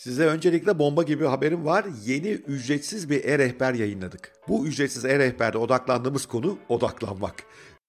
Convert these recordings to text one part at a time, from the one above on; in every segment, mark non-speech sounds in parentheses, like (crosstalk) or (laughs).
Size öncelikle bomba gibi haberim var. Yeni ücretsiz bir e-rehber yayınladık. Bu ücretsiz e-rehberde odaklandığımız konu odaklanmak.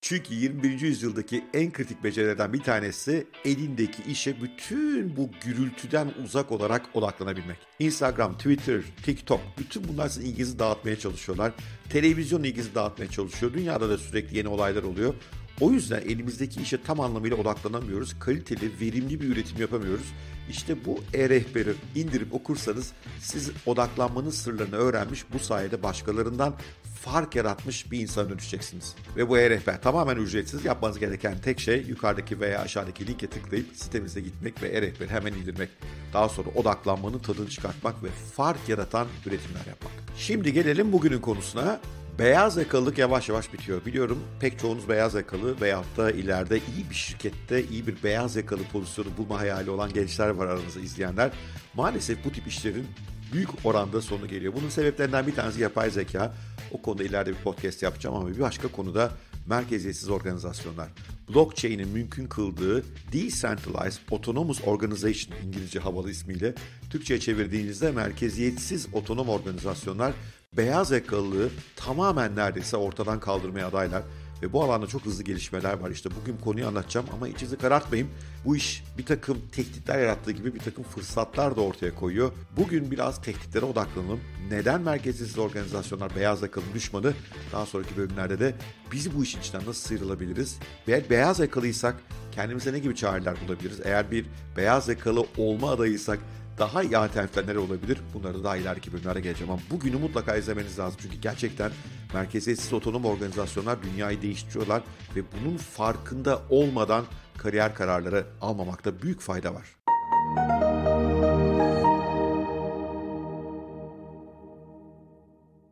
Çünkü 21. yüzyıldaki en kritik becerilerden bir tanesi elindeki işe bütün bu gürültüden uzak olarak odaklanabilmek. Instagram, Twitter, TikTok bütün bunlar sizin ilginizi dağıtmaya çalışıyorlar. Televizyon ilginizi dağıtmaya çalışıyor. Dünyada da sürekli yeni olaylar oluyor. O yüzden elimizdeki işe tam anlamıyla odaklanamıyoruz. Kaliteli, verimli bir üretim yapamıyoruz. İşte bu e-rehberi indirip okursanız siz odaklanmanın sırlarını öğrenmiş bu sayede başkalarından fark yaratmış bir insan dönüşeceksiniz. Ve bu e-rehber tamamen ücretsiz. Yapmanız gereken tek şey yukarıdaki veya aşağıdaki linke tıklayıp sitemize gitmek ve e-rehberi hemen indirmek. Daha sonra odaklanmanın tadını çıkartmak ve fark yaratan üretimler yapmak. Şimdi gelelim bugünün konusuna. Beyaz yakalılık yavaş yavaş bitiyor. Biliyorum pek çoğunuz beyaz yakalı veyahut da ileride iyi bir şirkette iyi bir beyaz yakalı pozisyonu bulma hayali olan gençler var aranızda izleyenler. Maalesef bu tip işlerin büyük oranda sonu geliyor. Bunun sebeplerinden bir tanesi yapay zeka. O konuda ileride bir podcast yapacağım ama bir başka konuda merkeziyetsiz organizasyonlar. Blockchain'in mümkün kıldığı Decentralized Autonomous Organization İngilizce havalı ismiyle Türkçe'ye çevirdiğinizde merkeziyetsiz otonom organizasyonlar beyaz yakalılığı tamamen neredeyse ortadan kaldırmaya adaylar. Ve bu alanda çok hızlı gelişmeler var. İşte bugün konuyu anlatacağım ama içinizi karartmayın. Bu iş bir takım tehditler yarattığı gibi bir takım fırsatlar da ortaya koyuyor. Bugün biraz tehditlere odaklanalım. Neden merkezisiz organizasyonlar beyaz yakalı düşmanı? Daha sonraki bölümlerde de biz bu işin içinden nasıl sıyrılabiliriz? Ve beyaz yakalıysak kendimize ne gibi çareler bulabiliriz? Eğer bir beyaz yakalı olma adayıysak daha iyi alternatifler neler olabilir? Bunları daha ileriki bölümlerde geleceğim ama bugünü mutlaka izlemeniz lazım. Çünkü gerçekten merkeziyetsiz otonom organizasyonlar dünyayı değiştiriyorlar ve bunun farkında olmadan kariyer kararları almamakta büyük fayda var.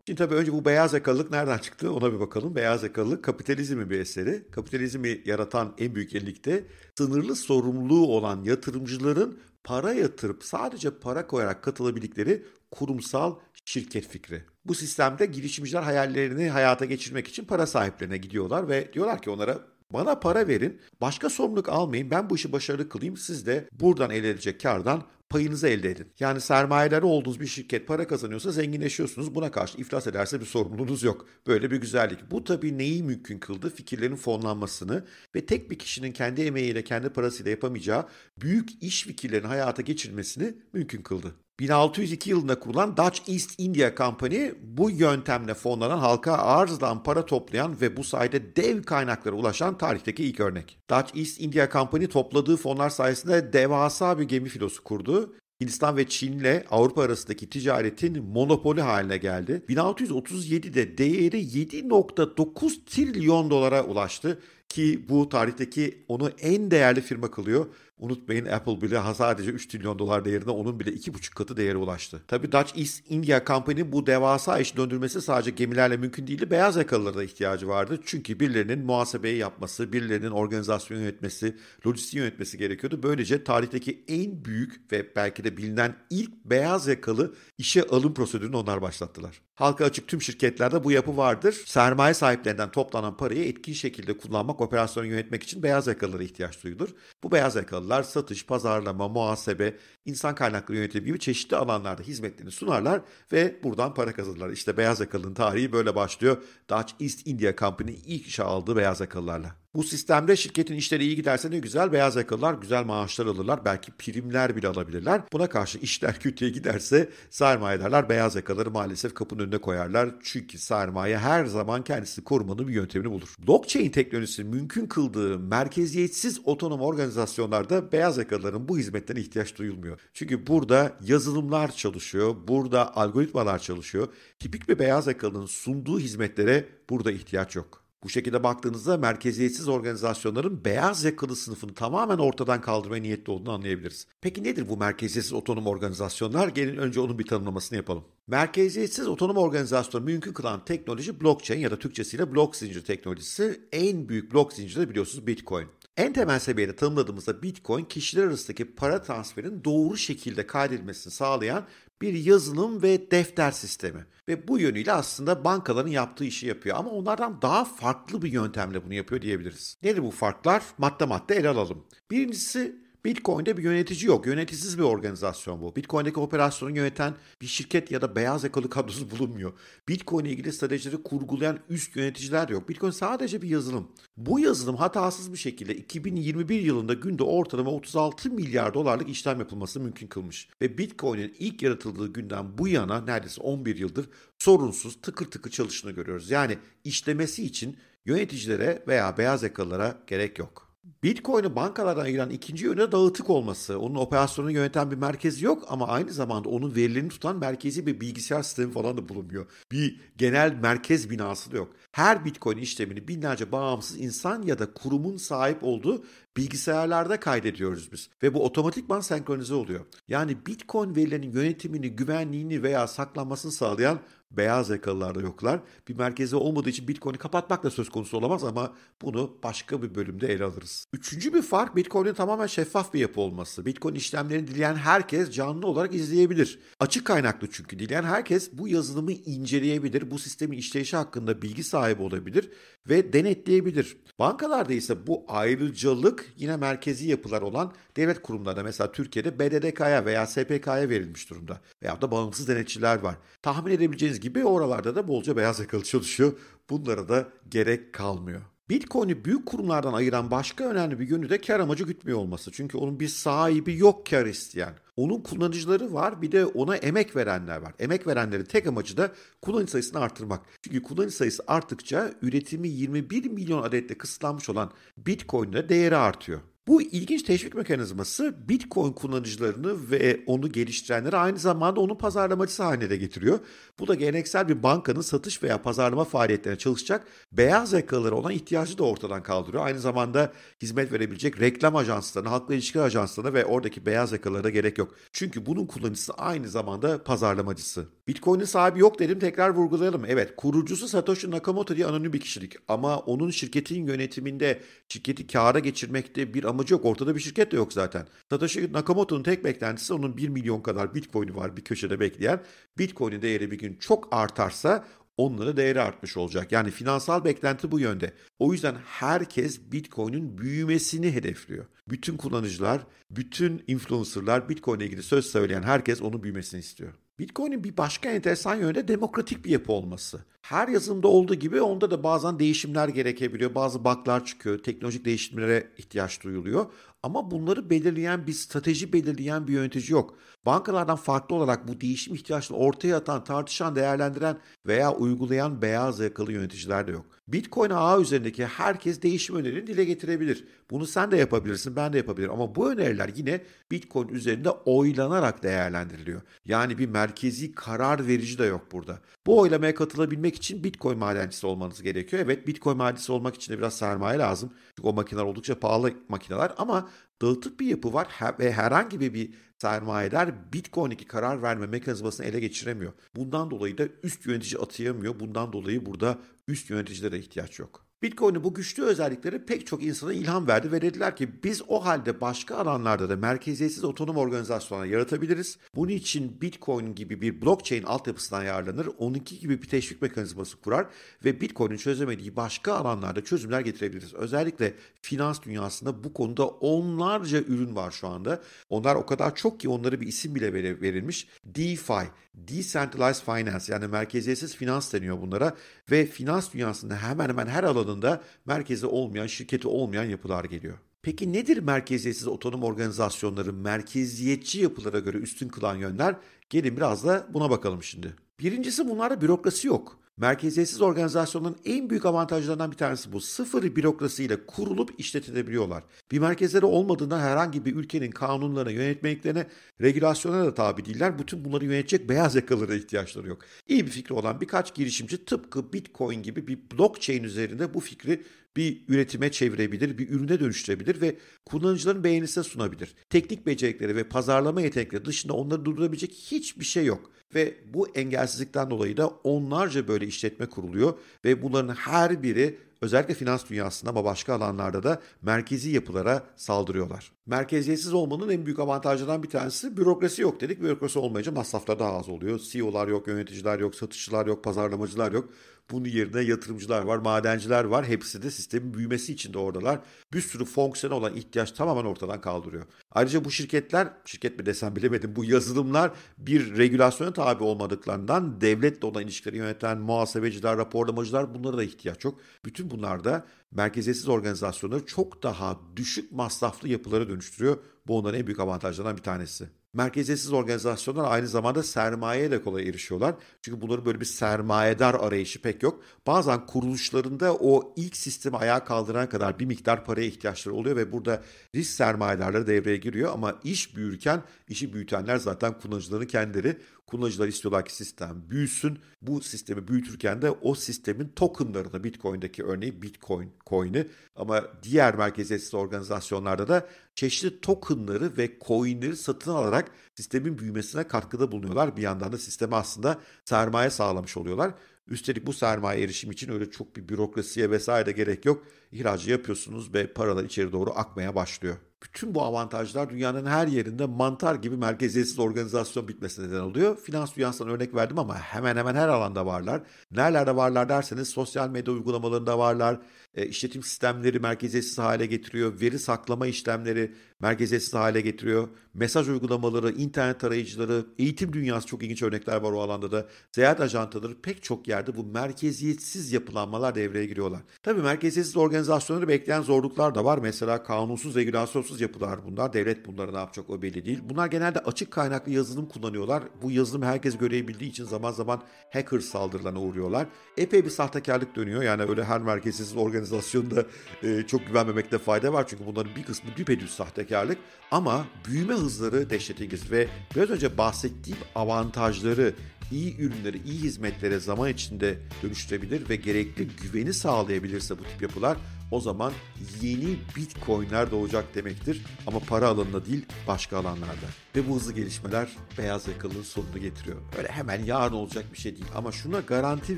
Şimdi tabii önce bu beyaz yakalılık nereden çıktı ona bir bakalım. Beyaz yakalılık kapitalizmin bir eseri. Kapitalizmi yaratan en büyük yenilikte sınırlı sorumluluğu olan yatırımcıların para yatırıp sadece para koyarak katılabildikleri kurumsal şirket fikri. Bu sistemde girişimciler hayallerini hayata geçirmek için para sahiplerine gidiyorlar ve diyorlar ki onlara bana para verin, başka sorumluluk almayın, ben bu işi başarılı kılayım, siz de buradan elde edecek kardan payınızı elde edin. Yani sermayeleri olduğunuz bir şirket para kazanıyorsa zenginleşiyorsunuz. Buna karşı iflas ederse bir sorumluluğunuz yok. Böyle bir güzellik. Bu tabii neyi mümkün kıldı? Fikirlerin fonlanmasını ve tek bir kişinin kendi emeğiyle, kendi parasıyla yapamayacağı büyük iş fikirlerini hayata geçirmesini mümkün kıldı. 1602 yılında kurulan Dutch East India Company bu yöntemle fonlanan halka arzdan para toplayan ve bu sayede dev kaynaklara ulaşan tarihteki ilk örnek. Dutch East India Company topladığı fonlar sayesinde devasa bir gemi filosu kurdu. Hindistan ve Çin ile Avrupa arasındaki ticaretin monopoli haline geldi. 1637'de değeri 7.9 trilyon dolara ulaştı ki bu tarihteki onu en değerli firma kılıyor. Unutmayın Apple bile sadece 3 trilyon dolar değerinde onun bile 2,5 katı değere ulaştı. Tabi Dutch East India Company bu devasa iş döndürmesi sadece gemilerle mümkün değildi. Beyaz yakalılara da ihtiyacı vardı. Çünkü birilerinin muhasebeyi yapması, birilerinin organizasyon yönetmesi, lojistik yönetmesi gerekiyordu. Böylece tarihteki en büyük ve belki de bilinen ilk beyaz yakalı işe alım prosedürünü onlar başlattılar. Halka açık tüm şirketlerde bu yapı vardır. Sermaye sahiplerinden toplanan parayı etkin şekilde kullanmak, operasyonu yönetmek için beyaz yakalılara ihtiyaç duyulur. Bu beyaz yakalılar satış, pazarlama, muhasebe, insan kaynakları yönetimi gibi çeşitli alanlarda hizmetlerini sunarlar ve buradan para kazanırlar. İşte beyaz yakalının tarihi böyle başlıyor. Dutch East India Company ilk işe aldığı beyaz yakalılarla. Bu sistemde şirketin işleri iyi giderse ne güzel beyaz yakalılar güzel maaşlar alırlar. Belki primler bile alabilirler. Buna karşı (laughs) işler kötüye giderse sermayedarlar beyaz yakaları maalesef kapının önüne koyarlar. Çünkü sermaye her zaman kendisini korumanın bir yöntemini bulur. Blockchain teknolojisi mümkün kıldığı merkeziyetsiz otonom organizasyonlarda beyaz yakalıların bu hizmetlerine ihtiyaç duyulmuyor. Çünkü burada yazılımlar çalışıyor, burada algoritmalar çalışıyor. Tipik bir beyaz yakalının sunduğu hizmetlere burada ihtiyaç yok. Bu şekilde baktığınızda merkeziyetsiz organizasyonların beyaz yakalı sınıfını tamamen ortadan kaldırmaya niyetli olduğunu anlayabiliriz. Peki nedir bu merkeziyetsiz otonom organizasyonlar? Gelin önce onun bir tanımlamasını yapalım. Merkeziyetsiz otonom organizasyonu mümkün kılan teknoloji blockchain ya da Türkçesiyle blok zincir teknolojisi. En büyük blok zinciri de biliyorsunuz Bitcoin. En temel seviyede tanımladığımızda Bitcoin kişiler arasındaki para transferinin doğru şekilde kaydedilmesini sağlayan bir yazılım ve defter sistemi. Ve bu yönüyle aslında bankaların yaptığı işi yapıyor ama onlardan daha farklı bir yöntemle bunu yapıyor diyebiliriz. Nedir bu farklar? Madde madde ele alalım. Birincisi Bitcoin'de bir yönetici yok. Yöneticisiz bir organizasyon bu. Bitcoin'deki operasyonu yöneten bir şirket ya da beyaz yakalı (laughs) kadrosu bulunmuyor. Bitcoin ile ilgili stratejileri kurgulayan üst yöneticiler yok. Bitcoin sadece bir yazılım. Bu yazılım hatasız bir şekilde 2021 yılında günde ortalama 36 milyar dolarlık işlem yapılması mümkün kılmış. Ve Bitcoin'in ilk yaratıldığı günden bu yana neredeyse 11 yıldır sorunsuz tıkır tıkır çalıştığını görüyoruz. Yani işlemesi için yöneticilere veya beyaz yakalılara gerek yok. Bitcoin'i bankalardan ayıran ikinci yönü dağıtık olması. Onun operasyonunu yöneten bir merkezi yok ama aynı zamanda onun verilerini tutan merkezi bir bilgisayar sistemi falan da bulunmuyor. Bir genel merkez binası da yok. Her Bitcoin işlemini binlerce bağımsız insan ya da kurumun sahip olduğu bilgisayarlarda kaydediyoruz biz. Ve bu otomatikman senkronize oluyor. Yani Bitcoin verilerinin yönetimini, güvenliğini veya saklanmasını sağlayan beyaz yakalılarda yoklar. Bir merkezi olmadığı için Bitcoin'i kapatmak da söz konusu olamaz ama bunu başka bir bölümde ele alırız. Üçüncü bir fark Bitcoin'in tamamen şeffaf bir yapı olması. Bitcoin işlemlerini dileyen herkes canlı olarak izleyebilir. Açık kaynaklı çünkü dileyen herkes bu yazılımı inceleyebilir, bu sistemin işleyişi hakkında bilgi sahibi olabilir ve denetleyebilir. Bankalarda ise bu ayrıcalık yine merkezi yapılar olan devlet kurumlarına mesela Türkiye'de BDDK'ya veya SPK'ya verilmiş durumda. Veya da bağımsız denetçiler var. Tahmin edebileceğiniz gibi oralarda da bolca beyaz yakalı çalışıyor. Bunlara da gerek kalmıyor. Bitcoin'i büyük kurumlardan ayıran başka önemli bir yönü de kar amacı gütmüyor olması. Çünkü onun bir sahibi yok kar isteyen. Onun kullanıcıları var bir de ona emek verenler var. Emek verenlerin tek amacı da kullanıcı sayısını artırmak. Çünkü kullanıcı sayısı arttıkça üretimi 21 milyon adetle kısıtlanmış olan Bitcoin'de değeri artıyor. Bu ilginç teşvik mekanizması Bitcoin kullanıcılarını ve onu geliştirenleri aynı zamanda onun pazarlamacısı haline de getiriyor. Bu da geleneksel bir bankanın satış veya pazarlama faaliyetlerine çalışacak beyaz yakalılara olan ihtiyacı da ortadan kaldırıyor. Aynı zamanda hizmet verebilecek reklam ajanslarına, halkla ilişkiler ajanslarına ve oradaki beyaz yakalılara gerek yok. Çünkü bunun kullanıcısı aynı zamanda pazarlamacısı. Bitcoin'in sahibi yok dedim tekrar vurgulayalım. Evet kurucusu Satoshi Nakamoto diye anonim bir kişilik ama onun şirketin yönetiminde şirketi kâra geçirmekte bir amacı yok. Ortada bir şirket de yok zaten. Satoshi Nakamoto'nun tek beklentisi onun 1 milyon kadar Bitcoin'i var bir köşede bekleyen. Bitcoin'in değeri bir gün çok artarsa onlara değeri artmış olacak. Yani finansal beklenti bu yönde. O yüzden herkes Bitcoin'in büyümesini hedefliyor. Bütün kullanıcılar, bütün influencerlar Bitcoin'e ilgili söz söyleyen herkes onun büyümesini istiyor. Bitcoin'in bir başka enteresan yönü de demokratik bir yapı olması. Her yazılımda olduğu gibi onda da bazen değişimler gerekebiliyor. Bazı bug'lar çıkıyor. Teknolojik değişimlere ihtiyaç duyuluyor. Ama bunları belirleyen bir strateji belirleyen bir yönetici yok. Bankalardan farklı olarak bu değişim ihtiyaçlarını ortaya atan, tartışan, değerlendiren veya uygulayan beyaz yakalı yöneticiler de yok. Bitcoin ağı üzerindeki herkes değişim önerilerini dile getirebilir. Bunu sen de yapabilirsin, ben de yapabilirim. Ama bu öneriler yine Bitcoin üzerinde oylanarak değerlendiriliyor. Yani bir merkezi karar verici de yok burada. Bu oylamaya katılabilmek için Bitcoin madencisi olmanız gerekiyor. Evet Bitcoin madencisi olmak için de biraz sermaye lazım. O makineler oldukça pahalı makineler ama dağıtık bir yapı var ve herhangi bir sermayedar Bitcoin'deki karar verme mekanizmasını ele geçiremiyor. Bundan dolayı da üst yönetici atayamıyor. Bundan dolayı burada üst yöneticilere ihtiyaç yok. Bitcoin'in bu güçlü özellikleri pek çok insana ilham verdi ve dediler ki biz o halde başka alanlarda da merkeziyetsiz otonom organizasyonlar yaratabiliriz. Bunun için Bitcoin gibi bir blockchain altyapısından yararlanır, onunki gibi bir teşvik mekanizması kurar ve Bitcoin'in çözemediği başka alanlarda çözümler getirebiliriz. Özellikle finans dünyasında bu konuda onlarca ürün var şu anda. Onlar o kadar çok ki onlara bir isim bile verilmiş. DeFi, Decentralized Finance yani merkeziyetsiz finans deniyor bunlara ve finans dünyasında hemen hemen her alanında merkezi olmayan, şirketi olmayan yapılar geliyor. Peki nedir merkeziyetsiz otonom organizasyonların merkeziyetçi yapılara göre üstün kılan yönler? Gelin biraz da buna bakalım şimdi. Birincisi bunlarda bürokrasi yok. Merkeziyetsiz organizasyonların en büyük avantajlarından bir tanesi bu. Sıfır bürokrasiyle kurulup işletilebiliyorlar. Bir merkezleri olmadığında herhangi bir ülkenin kanunlarına, yönetmeliklerine, regülasyonlara da tabi değiller. Bütün bunları yönetecek beyaz yakalara ihtiyaçları yok. İyi bir fikri olan birkaç girişimci tıpkı Bitcoin gibi bir blockchain üzerinde bu fikri bir üretime çevirebilir, bir ürüne dönüştürebilir ve kullanıcıların beğenisine sunabilir. Teknik becerikleri ve pazarlama yetenekleri dışında onları durdurabilecek hiçbir şey yok. Ve bu engelsizlikten dolayı da onlarca böyle işletme kuruluyor ve bunların her biri özellikle finans dünyasında ama başka alanlarda da merkezi yapılara saldırıyorlar. Merkeziyetsiz olmanın en büyük avantajlarından bir tanesi bürokrasi yok dedik. Bürokrasi olmayınca masraflar daha az oluyor. CEO'lar yok, yöneticiler yok, satışçılar yok, pazarlamacılar yok. Bunun yerine yatırımcılar var, madenciler var. Hepsi de sistemin büyümesi için de oradalar. Bir sürü fonksiyona olan ihtiyaç tamamen ortadan kaldırıyor. Ayrıca bu şirketler, şirket mi desem bilemedim, bu yazılımlar bir regülasyona tabi olmadıklarından devletle olan ilişkileri yöneten muhasebeciler, raporlamacılar bunlara da ihtiyaç yok. Bütün bunlar da merkeziyetsiz organizasyonları çok daha düşük masraflı yapılara dönüştürüyor. Bu onların en büyük avantajlarından bir tanesi. Merkeziyetsiz organizasyonlar aynı zamanda sermayeye de kolay erişiyorlar. Çünkü bunların böyle bir sermayedar arayışı pek yok. Bazen kuruluşlarında o ilk sistemi ayağa kaldırana kadar bir miktar paraya ihtiyaçları oluyor ve burada risk sermayedarları devreye giriyor. Ama iş büyürken işi büyütenler zaten kullanıcıların kendileri. Kullanıcılar istiyorlar ki sistem büyüsün. Bu sistemi büyütürken de o sistemin tokenlarını Bitcoin'deki örneği Bitcoin coin'i ama diğer merkeziyetsiz organizasyonlarda da çeşitli tokenları ve coin'leri satın alarak sistemin büyümesine katkıda bulunuyorlar. Bir yandan da sisteme aslında sermaye sağlamış oluyorlar. Üstelik bu sermaye erişim için öyle çok bir bürokrasiye vesaire gerek yok. İhracı yapıyorsunuz ve paralar içeri doğru akmaya başlıyor. Bütün bu avantajlar dünyanın her yerinde mantar gibi merkeziyetsiz organizasyon bitmesine neden oluyor. Finans dünyasından örnek verdim ama hemen hemen her alanda varlar. Nerelerde varlar derseniz sosyal medya uygulamalarında varlar. E, işletim sistemleri merkeziyetsiz hale getiriyor. Veri saklama işlemleri merkeziyetsiz hale getiriyor. Mesaj uygulamaları, internet arayıcıları, eğitim dünyası çok ilginç örnekler var o alanda da. Seyahat ajantaları pek çok yerde bu merkeziyetsiz yapılanmalar devreye giriyorlar. Tabii merkeziyetsiz organizasyonları bekleyen zorluklar da var. Mesela kanunsuz, regülasyonsuz yapılar bunlar. Devlet bunları ne yapacak o belli değil. Bunlar genelde açık kaynaklı yazılım kullanıyorlar. Bu yazılım herkes görebildiği için zaman zaman hacker saldırılarına uğruyorlar. Epey bir sahtekarlık dönüyor. Yani öyle her merkeziyetsiz organizasyonda e, çok güvenmemekte fayda var. Çünkü bunların bir kısmı düpedüz sahtekarlık. Ama büyüme hızları dehşet ilgisi ve biraz önce bahsettiğim avantajları iyi ürünleri, iyi hizmetlere zaman içinde dönüştürebilir ve gerekli güveni sağlayabilirse bu tip yapılar o zaman yeni bitcoinler doğacak demektir. Ama para alanında değil başka alanlarda. Ve bu hızlı gelişmeler beyaz yakalının sonunu getiriyor. Öyle hemen yarın olacak bir şey değil. Ama şuna garanti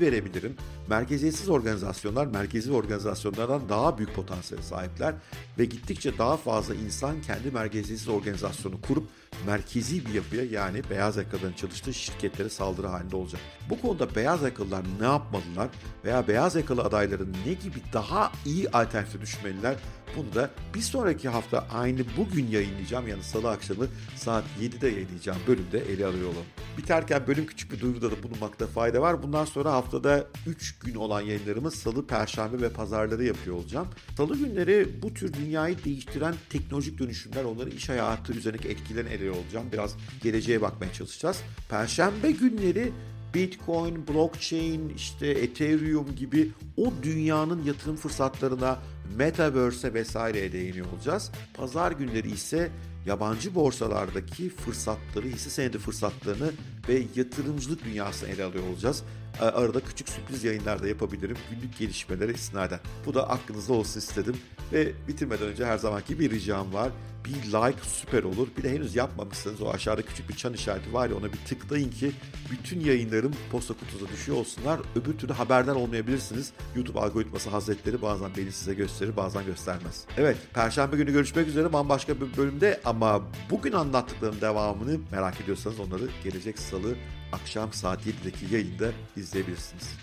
verebilirim. Merkeziyetsiz organizasyonlar merkezi organizasyonlardan daha büyük potansiyele sahipler. Ve gittikçe daha fazla insan kendi merkeziyetsiz organizasyonu kurup merkezi bir yapıya yani beyaz yakalıların çalıştığı şirketlere saldırı halinde olacak. Bu konuda beyaz yakalılar ne yapmalılar veya beyaz yakalı adayların ne gibi daha iyi alternatif düşünmeliler bunu da bir sonraki hafta aynı bugün yayınlayacağım yani salı akşamı saat 7'de yayınlayacağım bölümde ele alıyor olalım. Biterken bölüm küçük bir duyuruda da bulunmakta fayda var. Bundan sonra haftada 3 gün olan yayınlarımız salı, perşembe ve pazarları yapıyor olacağım. Salı günleri bu tür dünyayı değiştiren teknolojik dönüşümler, onların iş hayatı üzerindeki etkilerini ele olacağım. Biraz geleceğe bakmaya çalışacağız. Perşembe günleri Bitcoin, blockchain, işte Ethereum gibi o dünyanın yatırım fırsatlarına, Metaverse'e vesaireye değiniyor olacağız. Pazar günleri ise yabancı borsalardaki fırsatları, hisse senedi fırsatlarını ve yatırımcılık dünyasını ele alıyor olacağız. Arada küçük sürpriz yayınlar da yapabilirim günlük gelişmelere istinaden. Bu da aklınızda olsun istedim. Ve bitirmeden önce her zamanki bir ricam var bir like süper olur. Bir de henüz yapmamışsanız o aşağıda küçük bir çan işareti var ya ona bir tıklayın ki bütün yayınlarım posta kutunuza düşüyor olsunlar. Öbür türlü haberden olmayabilirsiniz. YouTube algoritması hazretleri bazen beni size gösterir bazen göstermez. Evet Perşembe günü görüşmek üzere bambaşka bir bölümde ama bugün anlattıklarım devamını merak ediyorsanız onları gelecek salı akşam saat 7'deki yayında izleyebilirsiniz.